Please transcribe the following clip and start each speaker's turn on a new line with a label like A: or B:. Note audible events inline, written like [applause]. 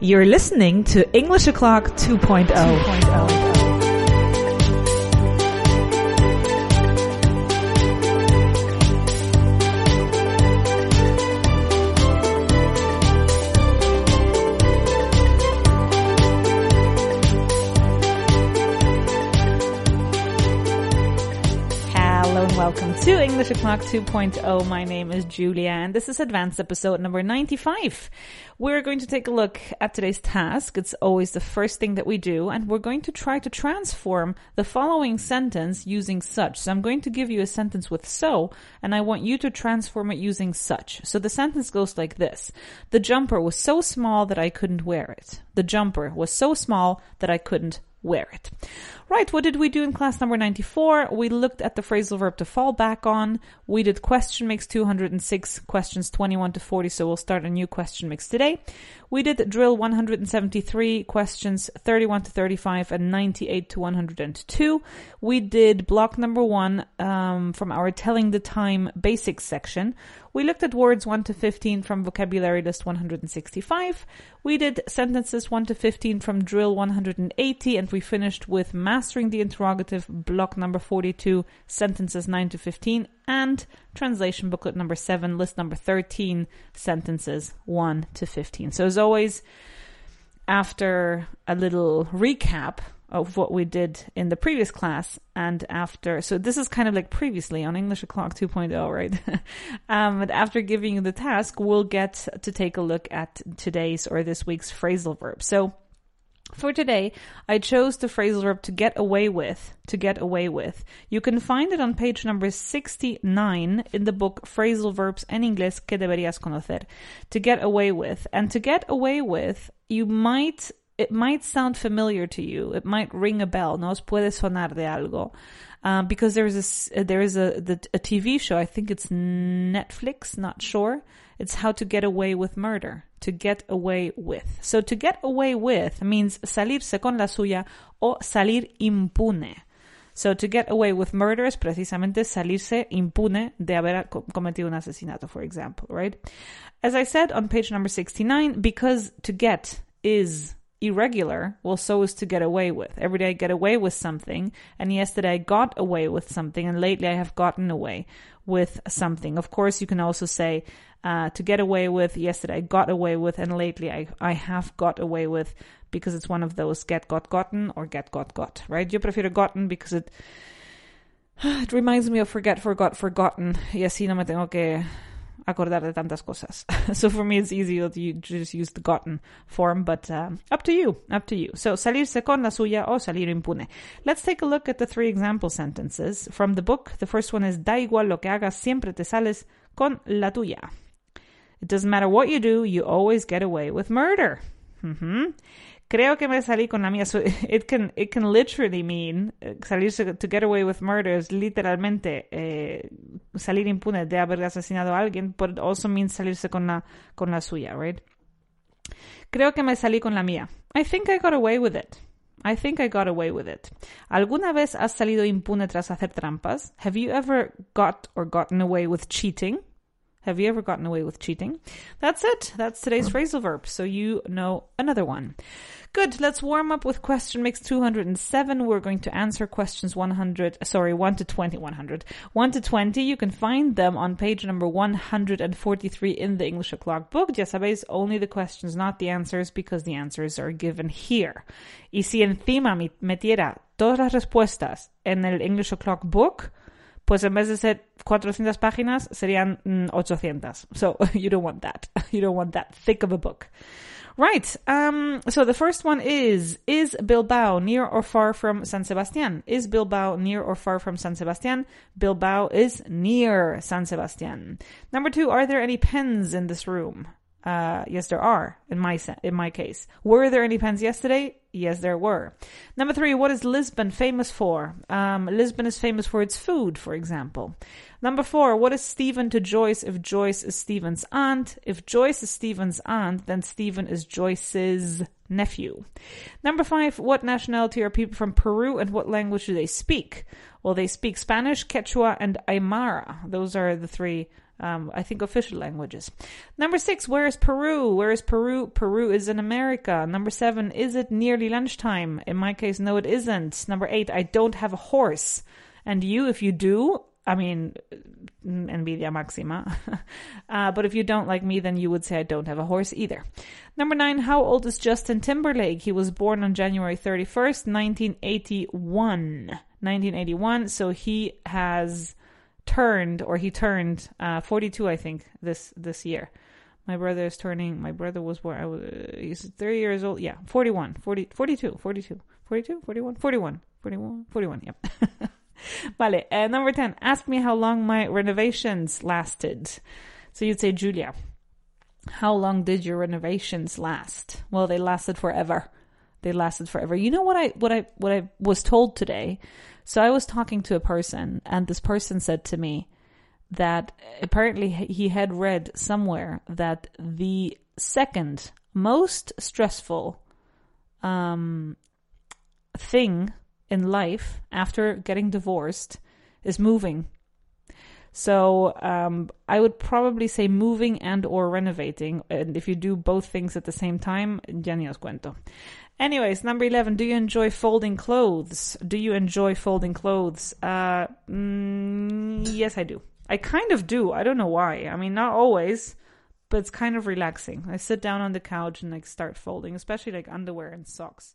A: You're listening to English O'Clock 2.0. Hello and welcome to English O'Clock 2.0. My name is Julia and this is advanced episode number 95. We're going to take a look at today's task. It's always the first thing that we do and we're going to try to transform the following sentence using such. So I'm going to give you a sentence with so and I want you to transform it using such. So the sentence goes like this. The jumper was so small that I couldn't wear it. The jumper was so small that I couldn't wear it. Right, what did we do in class number 94? We looked at the phrasal verb to fall back on. We did question mix 206, questions 21 to 40, so we'll start a new question mix today. We did drill 173, questions 31 to 35 and 98 to 102. We did block number one um, from our telling the time basics section. We looked at words 1 to 15 from vocabulary list 165. We did sentences 1 to 15 from drill 180 and we finished with mastering the interrogative block number 42, sentences 9 to 15 and translation booklet number 7, list number 13, sentences 1 to 15. So as always, after a little recap of what we did in the previous class and after so this is kind of like previously on english o'clock 2.0 right [laughs] um, but after giving you the task we'll get to take a look at today's or this week's phrasal verb so for today, I chose the phrasal verb to get away with, to get away with. You can find it on page number 69 in the book Phrasal Verbs en Inglés que deberías conocer. To get away with. And to get away with, you might, it might sound familiar to you. It might ring a bell. Nos puede sonar de algo. Um, because there is a, there is a, the, a TV show, I think it's Netflix, not sure. It's how to get away with murder. To get away with. So to get away with means salirse con la suya o salir impune. So to get away with murder es precisamente salirse impune de haber cometido un asesinato, for example, right? As I said on page number 69, because to get is irregular, well, so is to get away with. Every day I get away with something, and yesterday I got away with something, and lately I have gotten away with something. Of course, you can also say uh, to get away with. Yesterday I got away with, and lately I, I have got away with because it's one of those get, got, gotten or get, got, got, right? Yo prefiero gotten because it, [sighs] it reminds me of forget, forgot, forgotten. Y así no me tengo que acordar de tantas cosas. [laughs] so for me, it's easier to just use the gotten form, but um, up to you, up to you. So salirse con la suya o salir impune. Let's take a look at the three example sentences from the book. The first one is da igual lo que hagas, siempre te sales con la tuya. It doesn't matter what you do, you always get away with murder. Mm-hmm. Creo que me salí con la mía. So [laughs] it can it can literally mean uh, salirse to get away with murder is literalmente eh, salir impune de haber asesinado a alguien, but it also means salirse con la con la suya, right? Creo que me salí con la mía. I think I got away with it. I think I got away with it. ¿Alguna vez has salido impune tras hacer trampas? Have you ever got or gotten away with cheating? Have you ever gotten away with cheating? That's it. That's today's mm. phrasal verb. So you know another one. Good. Let's warm up with question mix 207. We're going to answer questions 100, sorry, 1 to 20, 100. 1 to 20. You can find them on page number 143 in the English O'Clock book. Ya sabéis, only the questions, not the answers, because the answers are given here. Y si encima metiera todas las respuestas en el English O'Clock book, pues en vez de ser 400 páginas, serían 800. Mm, so [laughs] you don't want that. [laughs] You don't want that thick of a book. Right. Um, so the first one is, is Bilbao near or far from San Sebastian? Is Bilbao near or far from San Sebastian? Bilbao is near San Sebastian. Number two, are there any pens in this room? Uh, yes, there are in my in my case. Were there any pens yesterday? Yes, there were. Number three, what is Lisbon famous for? Um, Lisbon is famous for its food, for example. Number four, what is Stephen to Joyce if Joyce is Stephen's aunt? If Joyce is Stephen's aunt, then Stephen is Joyce's nephew. Number five, what nationality are people from Peru and what language do they speak? Well, they speak Spanish, Quechua, and Aymara. Those are the three um, I think official languages. Number six, where is Peru? Where is Peru? Peru is in America. Number seven, is it nearly lunchtime? In my case, no, it isn't. Number eight, I don't have a horse. And you, if you do, I mean, envidia máxima. [laughs] uh, but if you don't like me, then you would say I don't have a horse either. Number nine, how old is Justin Timberlake? He was born on January 31st, 1981. 1981. So he has turned, or he turned, uh, 42, I think, this, this year. My brother is turning, my brother was born, I was, he's 30 years old. Yeah, 41, 40, 42, 42, 42, 41, 41, 41, 41, yep. [laughs] [laughs] vale, uh, number 10, ask me how long my renovations lasted. So you'd say, Julia, how long did your renovations last? Well, they lasted forever. They lasted forever. You know what I what I what I was told today? So I was talking to a person and this person said to me that apparently he had read somewhere that the second most stressful um thing in life after getting divorced is moving. So um, I would probably say moving and or renovating. And if you do both things at the same time, ya cuento. Anyways, number 11, do you enjoy folding clothes? Do you enjoy folding clothes? Uh, mm, yes, I do. I kind of do. I don't know why. I mean, not always, but it's kind of relaxing. I sit down on the couch and like start folding, especially like underwear and socks.